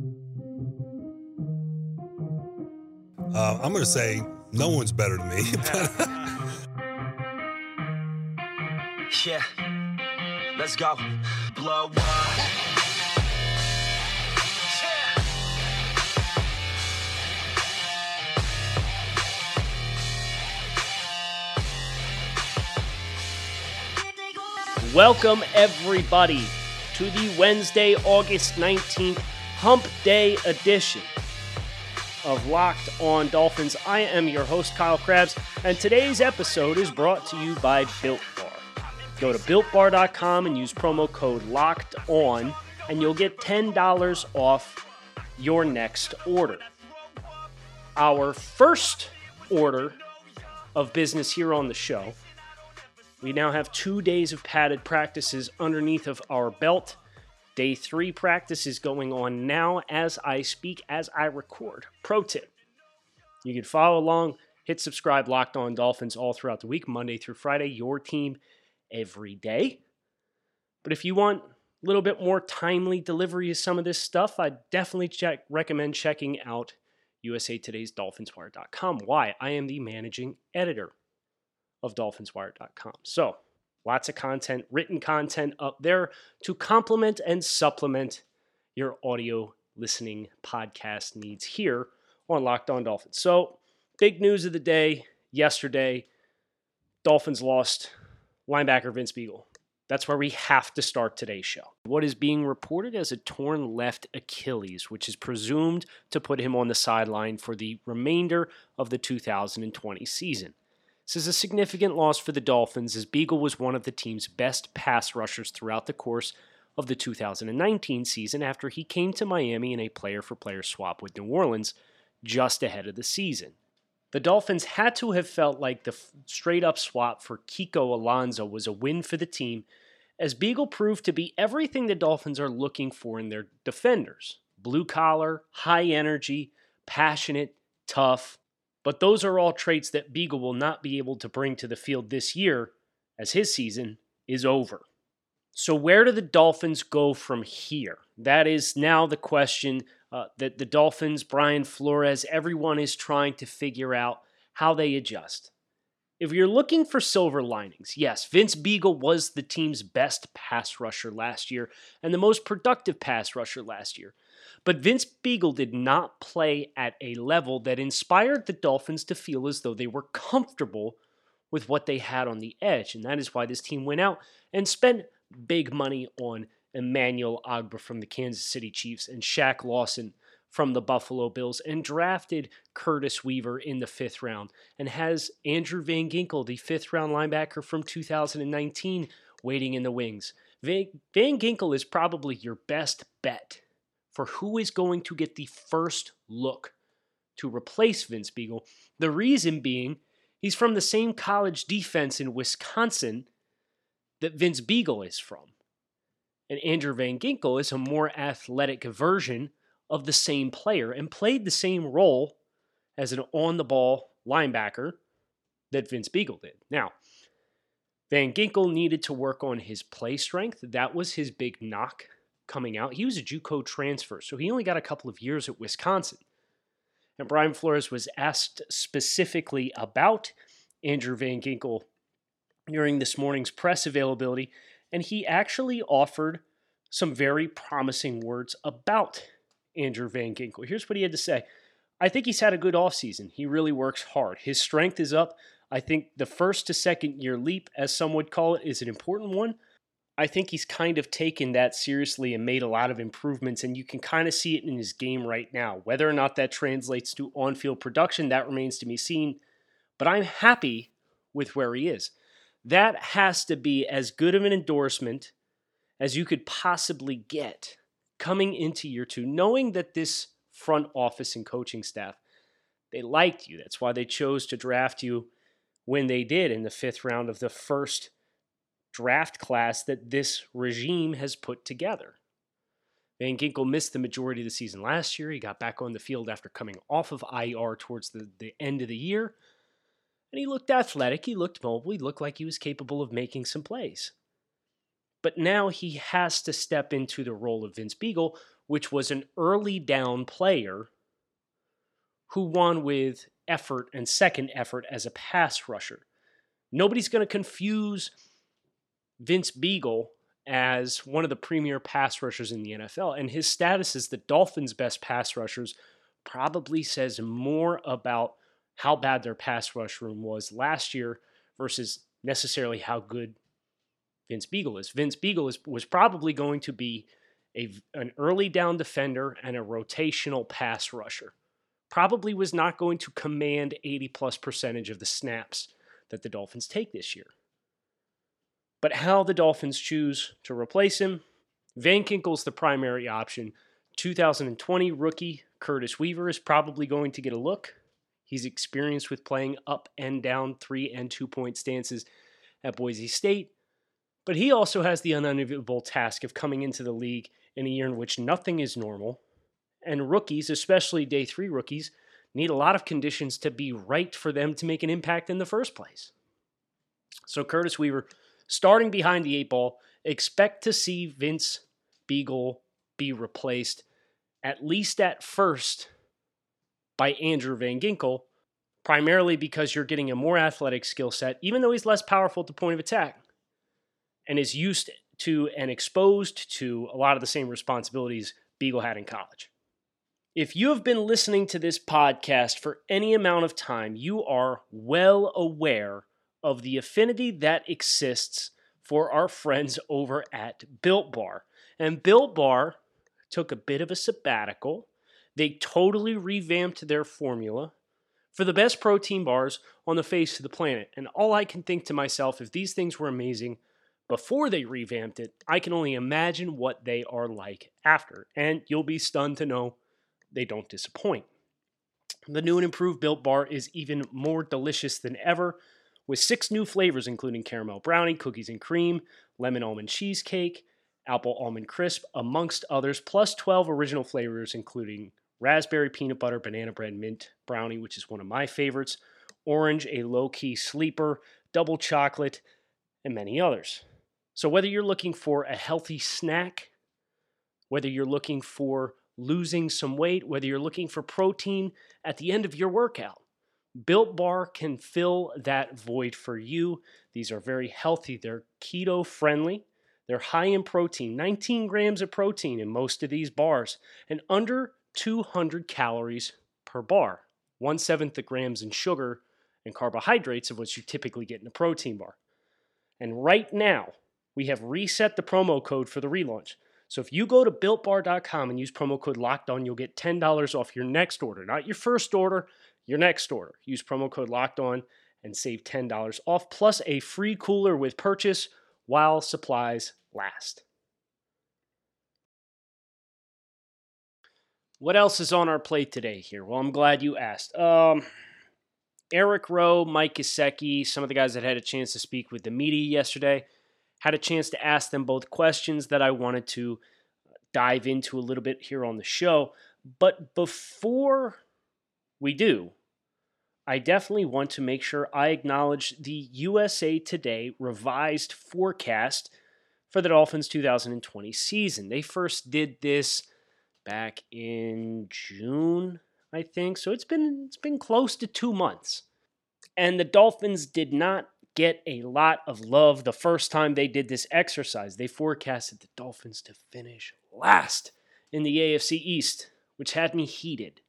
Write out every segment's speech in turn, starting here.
Uh, I'm going to say no one's better than me. yeah. Let's go. Blow up. Welcome, everybody, to the Wednesday, August 19th Hump Day edition of Locked On Dolphins. I am your host, Kyle Crabbs, and today's episode is brought to you by Built Bar. Go to builtbar.com and use promo code Locked On, and you'll get $10 off your next order. Our first order of business here on the show we now have two days of padded practices underneath of our belt. Day three practice is going on now as I speak, as I record. Pro tip you can follow along, hit subscribe, Locked On Dolphins all throughout the week, Monday through Friday, your team every day. But if you want a little bit more timely delivery of some of this stuff, I definitely check, recommend checking out USA Today's DolphinsWire.com. Why? I am the managing editor of dolphinswire.com. So, lots of content, written content up there to complement and supplement your audio listening podcast needs here on Locked On Dolphins. So, big news of the day yesterday Dolphins lost linebacker Vince Biegel. That's where we have to start today's show. What is being reported as a torn left Achilles, which is presumed to put him on the sideline for the remainder of the 2020 season. This is a significant loss for the Dolphins as Biegel was one of the team's best pass rushers throughout the course of the 2019 season after he came to Miami in a player for player swap with New Orleans just ahead of the season. The Dolphins had to have felt like the straight up swap for Kiko Alonso was a win for the team, as Biegel proved to be everything the Dolphins are looking for in their defenders blue collar, high energy, passionate, tough, but those are all traits that Biegel will not be able to bring to the field this year as his season is over. So, where do the Dolphins go from here? That is now the question uh, that the Dolphins, Brian Flores, everyone is trying to figure out how they adjust. If you're looking for silver linings, yes, Vince Biegel was the team's best pass rusher last year and the most productive pass rusher last year. But Vince Biegel did not play at a level that inspired the Dolphins to feel as though they were comfortable with what they had on the edge. And that is why this team went out and spent big money on Emmanuel Ogbah from the Kansas City Chiefs and Shaq Lawson from the Buffalo Bills and drafted Curtis Weaver in the fifth round and has Andrew Van Ginkel, the fifth round linebacker from 2019, waiting in the wings. Van, Van Ginkel is probably your best bet for who is going to get the first look to replace Vince Biegel. The reason being, he's from the same college defense in Wisconsin that Vince Biegel is from. And Andrew Van Ginkel is a more athletic version of the same player and played the same role as an on the ball linebacker that Vince Biegel did. Now, Van Ginkel needed to work on his play strength. That was his big knock coming out. He was a JUCO transfer, so he only got a couple of years at Wisconsin. And Brian Flores was asked specifically about Andrew Van Ginkel during this morning's press availability, and he actually offered some very promising words about Andrew Van Ginkel. Here's what he had to say. I think he's had a good offseason. He really works hard. His strength is up. I think the first to second year leap, as some would call it, is an important one. I think he's kind of taken that seriously and made a lot of improvements, and you can kind of see it in his game right now. Whether or not that translates to on field production, that remains to be seen. But I'm happy with where he is. That has to be as good of an endorsement as you could possibly get coming into year two, knowing that this front office and coaching staff, they liked you. That's why they chose to draft you when they did in the fifth round of the first draft class that this regime has put together. Van Ginkel missed the majority of the season last year. He got back on the field after coming off of IR towards the, the end of the year. And he looked athletic, he looked mobile, he looked like he was capable of making some plays. But now he has to step into the role of Vince Biegel, which was an early down player who won with effort and second effort as a pass rusher. Nobody's going to confuse Vince Biegel as one of the premier pass rushers in the NFL, and his status as the Dolphins' best pass rushers probably says more about how bad their pass rush room was last year versus necessarily how good Vince Biegel is. Vince Biegel is, was probably going to be a, an early down defender and a rotational pass rusher. Probably was not going to command 80 plus percentage of the snaps that the Dolphins take this year. But how the Dolphins choose to replace him, Van Ginkel's the primary option. 2020 rookie Curtis Weaver is probably going to get a look. He's experienced with playing up and down three and two point stances at Boise State. But he also has the unenviable task of coming into the league in a year in which nothing is normal. And rookies, especially day three rookies, need a lot of conditions to be right for them to make an impact in the first place. So, Curtis Weaver, starting behind the eight ball, expect to see Vince Biegel be replaced, at least at first, by Andrew Van Ginkel, primarily because you're getting a more athletic skill set, even though he's less powerful at the point of attack and is used to and exposed to a lot of the same responsibilities Biegel had in college. If you have been listening to this podcast for any amount of time, you are well aware of the affinity that exists for our friends over at Built Bar. And Built Bar took a bit of a sabbatical. They totally revamped their formula for the best protein bars on the face of the planet. And all I can think to myself, if these things were amazing, before they revamped it, I can only imagine what they are like after. And you'll be stunned to know they don't disappoint. The new and improved Built Bar is even more delicious than ever, with six new flavors, including caramel brownie, cookies and cream, lemon almond cheesecake, apple almond crisp, amongst others, plus 12 original flavors, including raspberry peanut butter, banana bread, mint brownie, which is one of my favorites, orange, a low key sleeper, double chocolate, and many others. So, whether you're looking for a healthy snack, whether you're looking for losing some weight, whether you're looking for protein at the end of your workout, Built Bar can fill that void for you. These are very healthy, they're keto friendly, they're high in protein, 19 grams of protein in most of these bars, and under 200 calories per bar, one seventh the grams in sugar and carbohydrates of what you typically get in a protein bar. And right now, we have reset the promo code for the relaunch. So if you go to builtbar.com and use promo code locked on, you'll get $10 off your next order. Not your first order, your next order. Use promo code locked on and save $10 off, plus a free cooler with purchase while supplies last. What else is on our plate today here? Well, I'm glad you asked. Um, Eric Rowe, Mike Gesicki, some of the guys that had a chance to speak with the media yesterday had a chance to ask them both questions that I wanted to dive into a little bit here on the show. But before we do, I definitely want to make sure I acknowledge the USA Today revised forecast for the Dolphins 2020 season. They first did this back in June, I think. So it's been it's been close to 2 months. And the Dolphins did not get a lot of love the first time they did this exercise. They forecasted the Dolphins to finish last in the AFC East, which had me heated.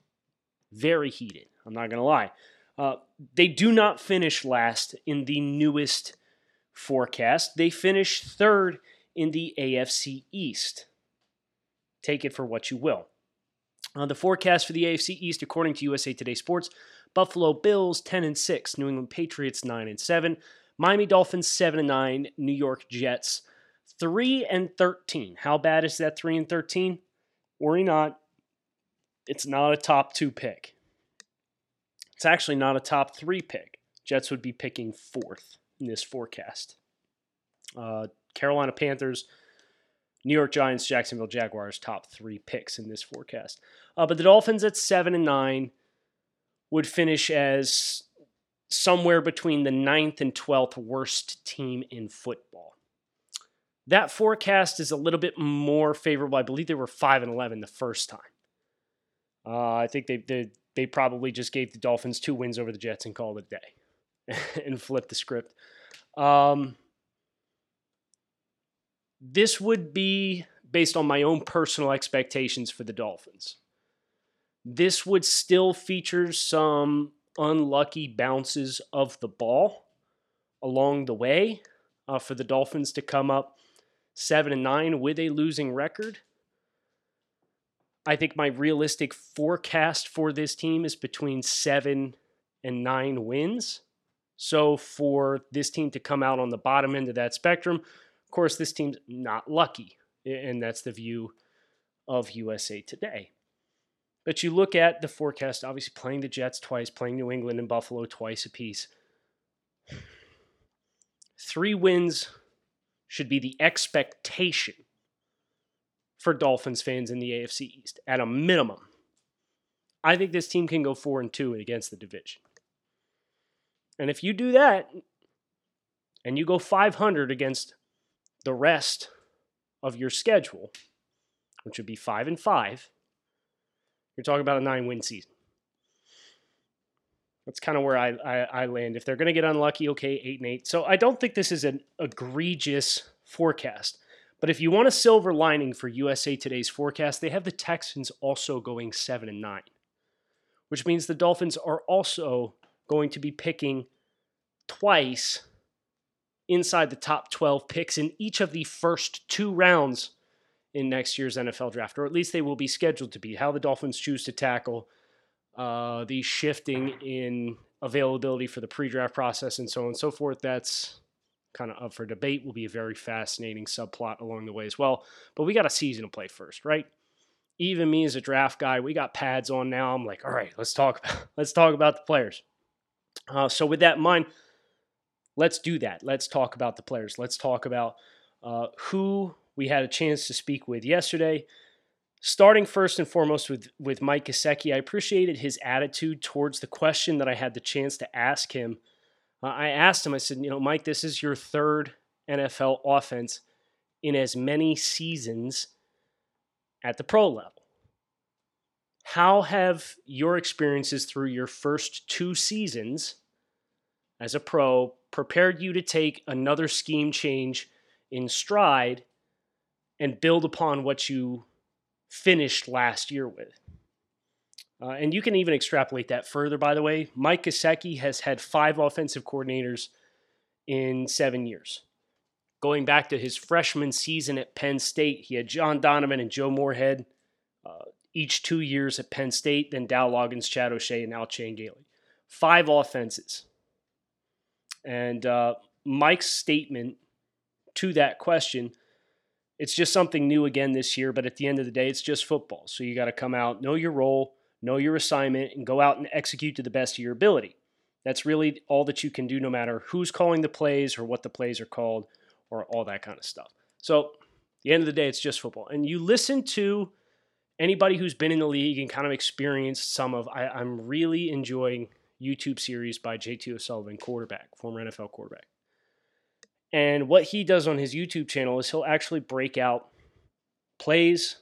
Very heated. I'm not going to lie. Uh, they do not finish last in the newest forecast. They finish third in the AFC East. Take it for what you will. Uh, the forecast for the AFC East, according to USA Today Sports, Buffalo Bills 10 and 6, New England Patriots 9 and 7, Miami Dolphins 7 and 9, New York Jets 3 and 13. How bad is that 3 and 13? Worry not. It's not a top 2 pick. It's actually not a top 3 pick. Jets would be picking 4th in this forecast. Uh, Carolina Panthers, New York Giants, Jacksonville Jaguars, top three picks in this forecast. Uh, but the Dolphins at seven and nine, would finish as somewhere between the ninth and 12th worst team in football. That forecast is a little bit more favorable. I believe they were 5 and 11 the first time. Uh, I think they, they they probably just gave the Dolphins two wins over the Jets and called it a day and flipped the script. Um, this would be based on my own personal expectations for the Dolphins. This would still feature some unlucky bounces of the ball along the way uh, for the Dolphins to come up seven and nine with a losing record. I think my realistic forecast for this team is between seven and nine wins. So for this team to come out on the bottom end of that spectrum, of course, this team's not lucky. And that's the view of USA Today. But you look at the forecast, obviously playing the Jets twice, playing New England and Buffalo twice apiece. Three wins should be the expectation for Dolphins fans in the AFC East at a minimum. I think this team can go 4 and 2 against the division. And if you do that and you go 500 against the rest of your schedule, which would be 5 and 5, you're talking about a 9-win season. That's kind of where I, I, I land. If they're going to get unlucky, okay, 8 and 8. So I don't think this is an egregious forecast. But if you want a silver lining for USA Today's forecast, they have the Texans also going 7 and 9, which means the Dolphins are also going to be picking twice inside the top 12 picks in each of the first two rounds in next year's NFL draft, or at least they will be scheduled to be. How the Dolphins choose to tackle uh, the shifting in availability for the pre draft process and so on and so forth, that's kind of up for debate. Will be a very fascinating subplot along the way as well. But we got a season to play first, right? Even me as a draft guy, we got pads on now. I'm like, all right, let's talk. About, let's talk about the players. Uh, so with that in mind, let's do that. Let's talk about the players. Let's talk about uh, who we had a chance to speak with yesterday. Starting first and foremost with, with Mike Gesicki, I appreciated his attitude towards the question that I had the chance to ask him uh, I asked him, I said, you know, Mike, this is your third NFL offense in as many seasons at the pro level. How have your experiences through your first two seasons as a pro prepared you to take another scheme change in stride and build upon what you finished last year with? Uh, and you can even extrapolate that further, by the way. Mike Gesicki has had five offensive coordinators in seven years. Going back to his freshman season at Penn State, he had John Donovan and Joe Moorhead uh, each two years at Penn State, then Dow Loggains, Chad O'Shea, and now Chan Gailey. Five offenses. And uh, Mike's statement to that question it's just something new again this year, but at the end of the day, it's just football. So you got to come out, know your role, know your assignment, and go out and execute to the best of your ability. That's really all that you can do, no matter who's calling the plays or what the plays are called or all that kind of stuff. So, the end of the day, it's just football. And you listen to anybody who's been in the league and kind of experienced some of, I, I'm really enjoying YouTube series by JT O'Sullivan, quarterback, former NFL quarterback. And what he does on his YouTube channel is he'll actually break out plays,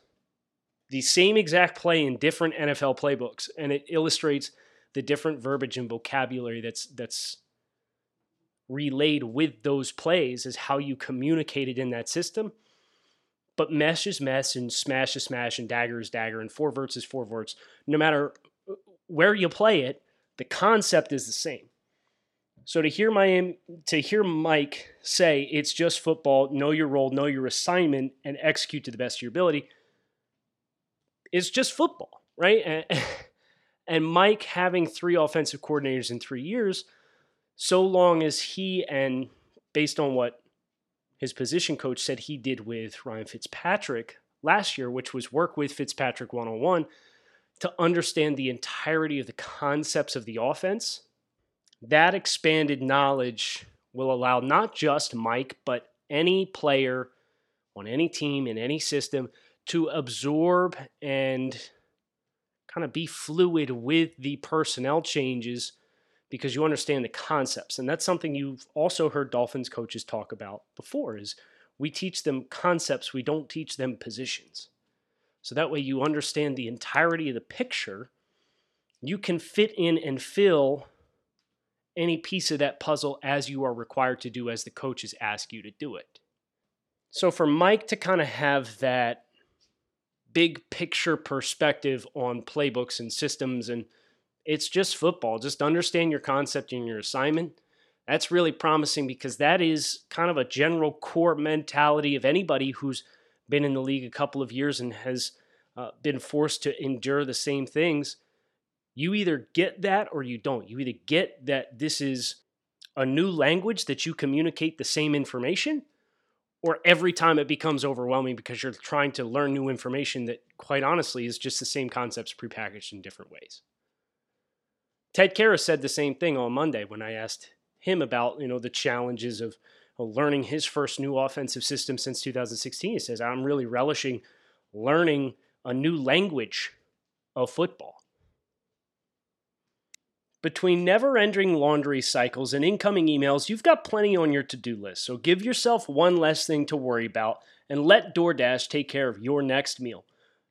the same exact play in different NFL playbooks, and it illustrates the different verbiage and vocabulary that's that's relayed with those plays is how you communicate it in that system. But mesh is mesh and smash is smash and dagger is dagger and four verts is four verts. No matter uh, where you play it, the concept is the same. So to hear my to hear Mike say it's just football, know your role, know your assignment, and execute to the best of your ability is just football, right? And, and Mike having three offensive coordinators in three years, so long as he and based on what his position coach said he did with Ryan Fitzpatrick last year, which was work with Fitzpatrick one on one to understand the entirety of the concepts of the offense. That expanded knowledge will allow not just Mike, but any player on any team in any system to absorb and kind of be fluid with the personnel changes because you understand the concepts and that's something you've also heard dolphins coaches talk about before is We teach them concepts, we don't teach them positions. So that way you understand the entirety of the picture. You can fit in and fill any piece of that puzzle as you are required to do as the coaches ask you to do it. So for Mike to kind of have that big picture perspective on playbooks and systems and it's just football. Just understand your concept and your assignment. That's really promising because that is kind of a general core mentality of anybody who's been in the league a couple of years and has uh, been forced to endure the same things. You either get that or you don't. You either get that this is a new language that you communicate the same information, or every time it becomes overwhelming because you're trying to learn new information that, quite honestly, is just the same concepts prepackaged in different ways. Ted Karras said the same thing on Monday when I asked him about you know the challenges of learning his first new offensive system since 2016. He says, "I'm really relishing learning a new language of football." Between never ending laundry cycles and incoming emails, you've got plenty on your to do list. So give yourself one less thing to worry about and let DoorDash take care of your next meal.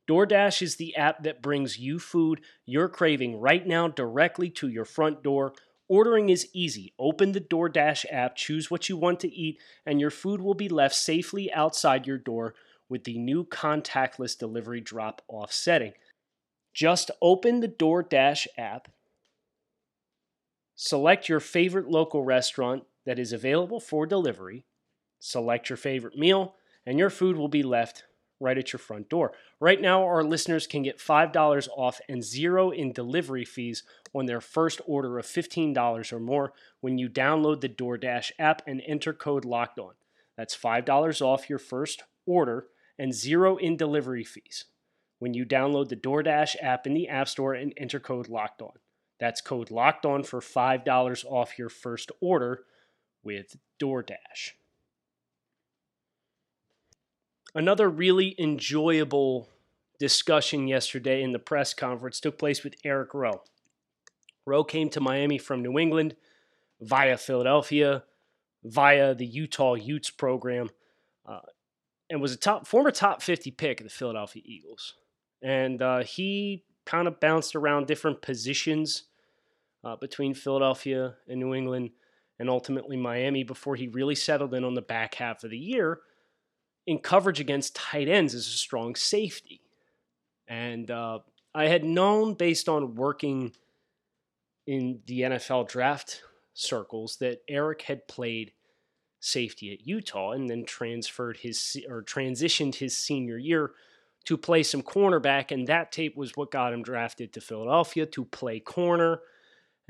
DoorDash is the app that brings you food you're craving right now directly to your front door. Ordering is easy. Open the DoorDash app, choose what you want to eat, and your food will be left safely outside your door with the new contactless delivery drop off setting. Just open the DoorDash app Select your favorite local restaurant that is available for delivery. Select your favorite meal, and your food will be left right at your front door. Right now, our listeners can get $5 off and zero in delivery fees on their first order of $15 or more when you download the DoorDash app and enter code Locked On. That's $5 off your first order and zero in delivery fees when you download the DoorDash app in the App Store and enter code Locked On. That's code locked on for $5 off your first order with DoorDash. Another really enjoyable discussion yesterday in the press conference took place with Eric Rowe. Rowe came to Miami from New England via Philadelphia, via the Utah Utes program, uh, and was a top former top 50 pick of the Philadelphia Eagles. And uh, he kind of bounced around different positions uh, between Philadelphia and New England and ultimately Miami before he really settled in on the back half of the year in coverage against tight ends as a strong safety. And uh, I had known based on working in the NFL draft circles that Eric had played safety at Utah and then transferred his or transitioned his senior year to play some cornerback and that tape was what got him drafted to Philadelphia to play corner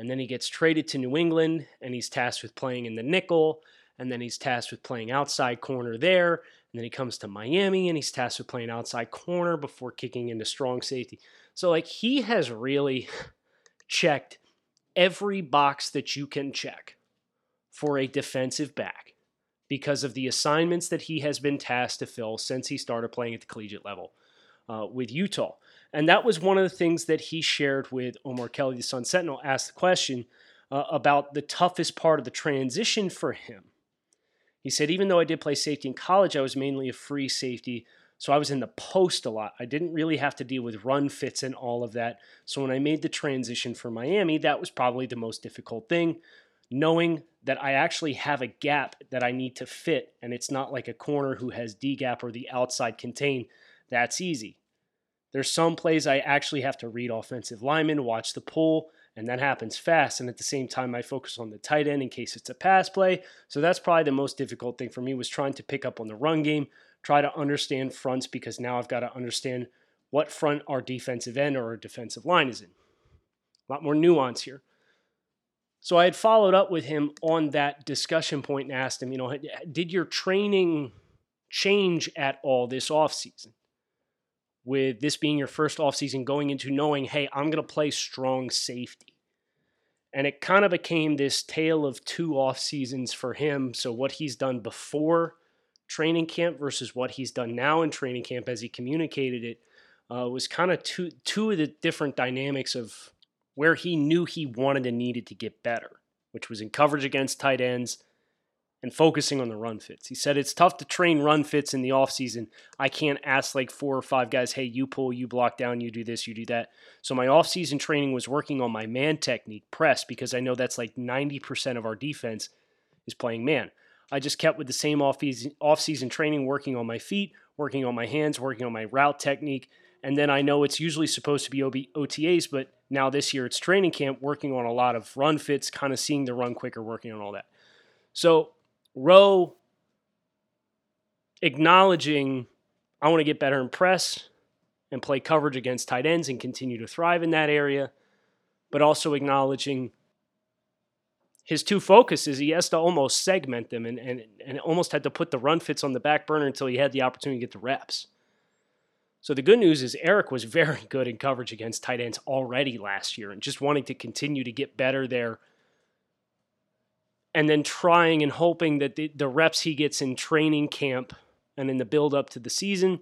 and then he gets traded to New England and he's tasked with playing in the nickel. And then he's tasked with playing outside corner there. And then he comes to Miami and he's tasked with playing outside corner before kicking into strong safety. So, like, he has really checked every box that you can check for a defensive back because of the assignments that he has been tasked to fill since he started playing at the collegiate level uh, with Utah. And that was one of the things that he shared with Omar Kelly, the Sun Sentinel, asked the question uh, about the toughest part of the transition for him. He said, even though I did play safety in college, I was mainly a free safety. So I was in the post a lot. I didn't really have to deal with run fits and all of that. So when I made the transition for Miami, that was probably the most difficult thing. Knowing that I actually have a gap that I need to fit, and it's not like a corner who has D gap or the outside contain. That's easy. There's some plays I actually have to read offensive linemen, watch the pull, and that happens fast. And at the same time, I focus on the tight end in case it's a pass play. So that's probably the most difficult thing for me was trying to pick up on the run game, try to understand fronts because now I've got to understand what front our defensive end or our defensive line is in. A lot more nuance here. So I had followed up with him on that discussion point and asked him, you know, did your training change at all this offseason? With this being your first offseason going into knowing, hey, I'm going to play strong safety. And it kind of became this tale of two off seasons for him. So, what he's done before training camp versus what he's done now in training camp as he communicated it uh, was kind of two, two of the different dynamics of where he knew he wanted and needed to get better, which was in coverage against tight ends and focusing on the run fits. He said it's tough to train run fits in the offseason. I can't ask like four or five guys, hey, you pull, you block down, you do this, you do that. So my offseason training was working on my man technique, press, because I know that's like 90% of our defense is playing man. I just kept with the same off-season training, working on my feet, working on my hands, working on my route technique. And then I know it's usually supposed to be OTAs, but now this year it's training camp, working on a lot of run fits, kind of seeing the run quicker, working on all that. So Rowe acknowledging I want to get better in press and play coverage against tight ends and continue to thrive in that area, but also acknowledging his two focuses, he has to almost segment them and, and, and almost had to put the run fits on the back burner until he had the opportunity to get the reps. So the good news is Eric was very good in coverage against tight ends already last year and just wanting to continue to get better there and then trying and hoping that the, the reps he gets in training camp and in the build up to the season,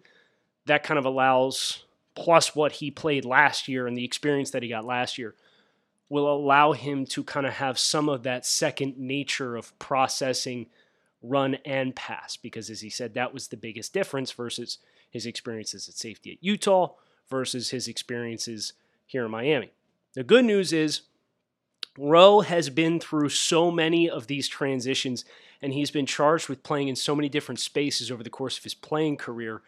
that kind of allows, plus what he played last year and the experience that he got last year, will allow him to kind of have some of that second nature of processing run and pass. Because as he said, that was the biggest difference versus his experiences at safety at Utah versus his experiences here in Miami. The good news is Rowe has been through so many of these transitions, and he's been charged with playing in so many different spaces over the course of his playing career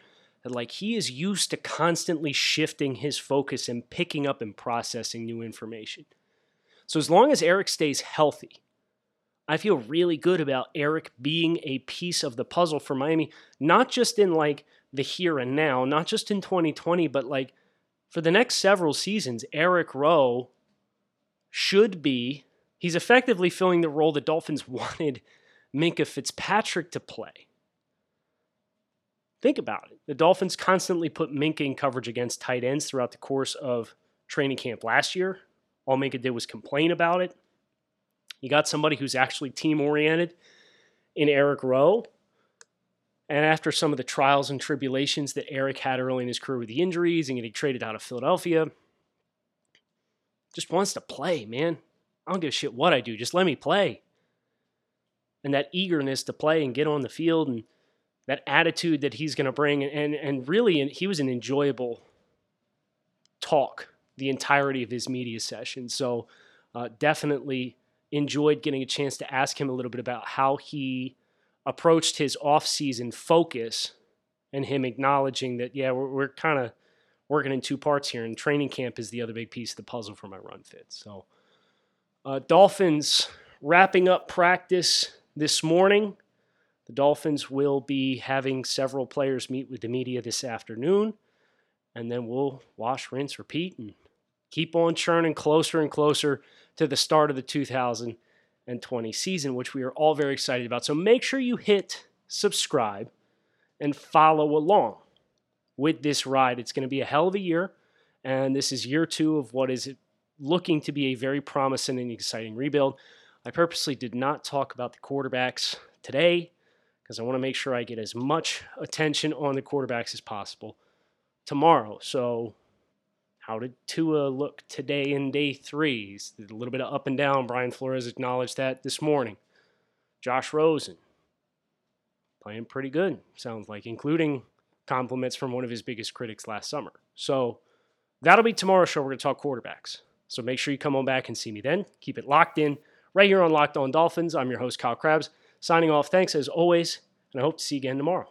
that, like, he is used to constantly shifting his focus and picking up and processing new information. So, as long as Eric stays healthy, I feel really good about Eric being a piece of the puzzle for Miami, not just in like the here and now, not just in 2020, but like for the next several seasons, Eric Rowe should be, he's effectively filling the role the Dolphins wanted Minkah Fitzpatrick to play. Think about it. The Dolphins constantly put Minkah in coverage against tight ends throughout the course of training camp last year. All Minkah did was complain about it. You got somebody who's actually team oriented in Eric Rowe. And after some of the trials and tribulations that Eric had early in his career with the injuries and getting traded out of Philadelphia, just wants to play, man. I don't give a shit what I do. Just let me play. And that eagerness to play and get on the field and that attitude that he's going to bring. And, and really, he was an enjoyable talk the entirety of his media session. So uh, definitely enjoyed getting a chance to ask him a little bit about how he approached his off-season focus and him acknowledging that, yeah, we're, we're kind of working in two parts here, and training camp is the other big piece of the puzzle for my run fit. So, uh, Dolphins wrapping up practice this morning. The Dolphins will be having several players meet with the media this afternoon, and then we'll wash, rinse, repeat, and keep on churning closer and closer to the start of the 2020 season, which we are all very excited about. So make sure you hit subscribe and follow along with this ride. It's going to be a hell of a year, and this is year two of what is looking to be a very promising and exciting rebuild. I purposely did not talk about the quarterbacks today because I want to make sure I get as much attention on the quarterbacks as possible tomorrow. So, how did Tua look today in day three? He's a little bit of up and down. Brian Flores acknowledged that this morning. Josh Rosen playing pretty good, sounds like, including compliments from one of his biggest critics last summer. So that'll be tomorrow's show. We're going to talk quarterbacks. So make sure you come on back and see me then. Keep it locked in right here on Locked On Dolphins. I'm your host, Kyle Crabbs, signing off. Thanks as always, and I hope to see you again tomorrow.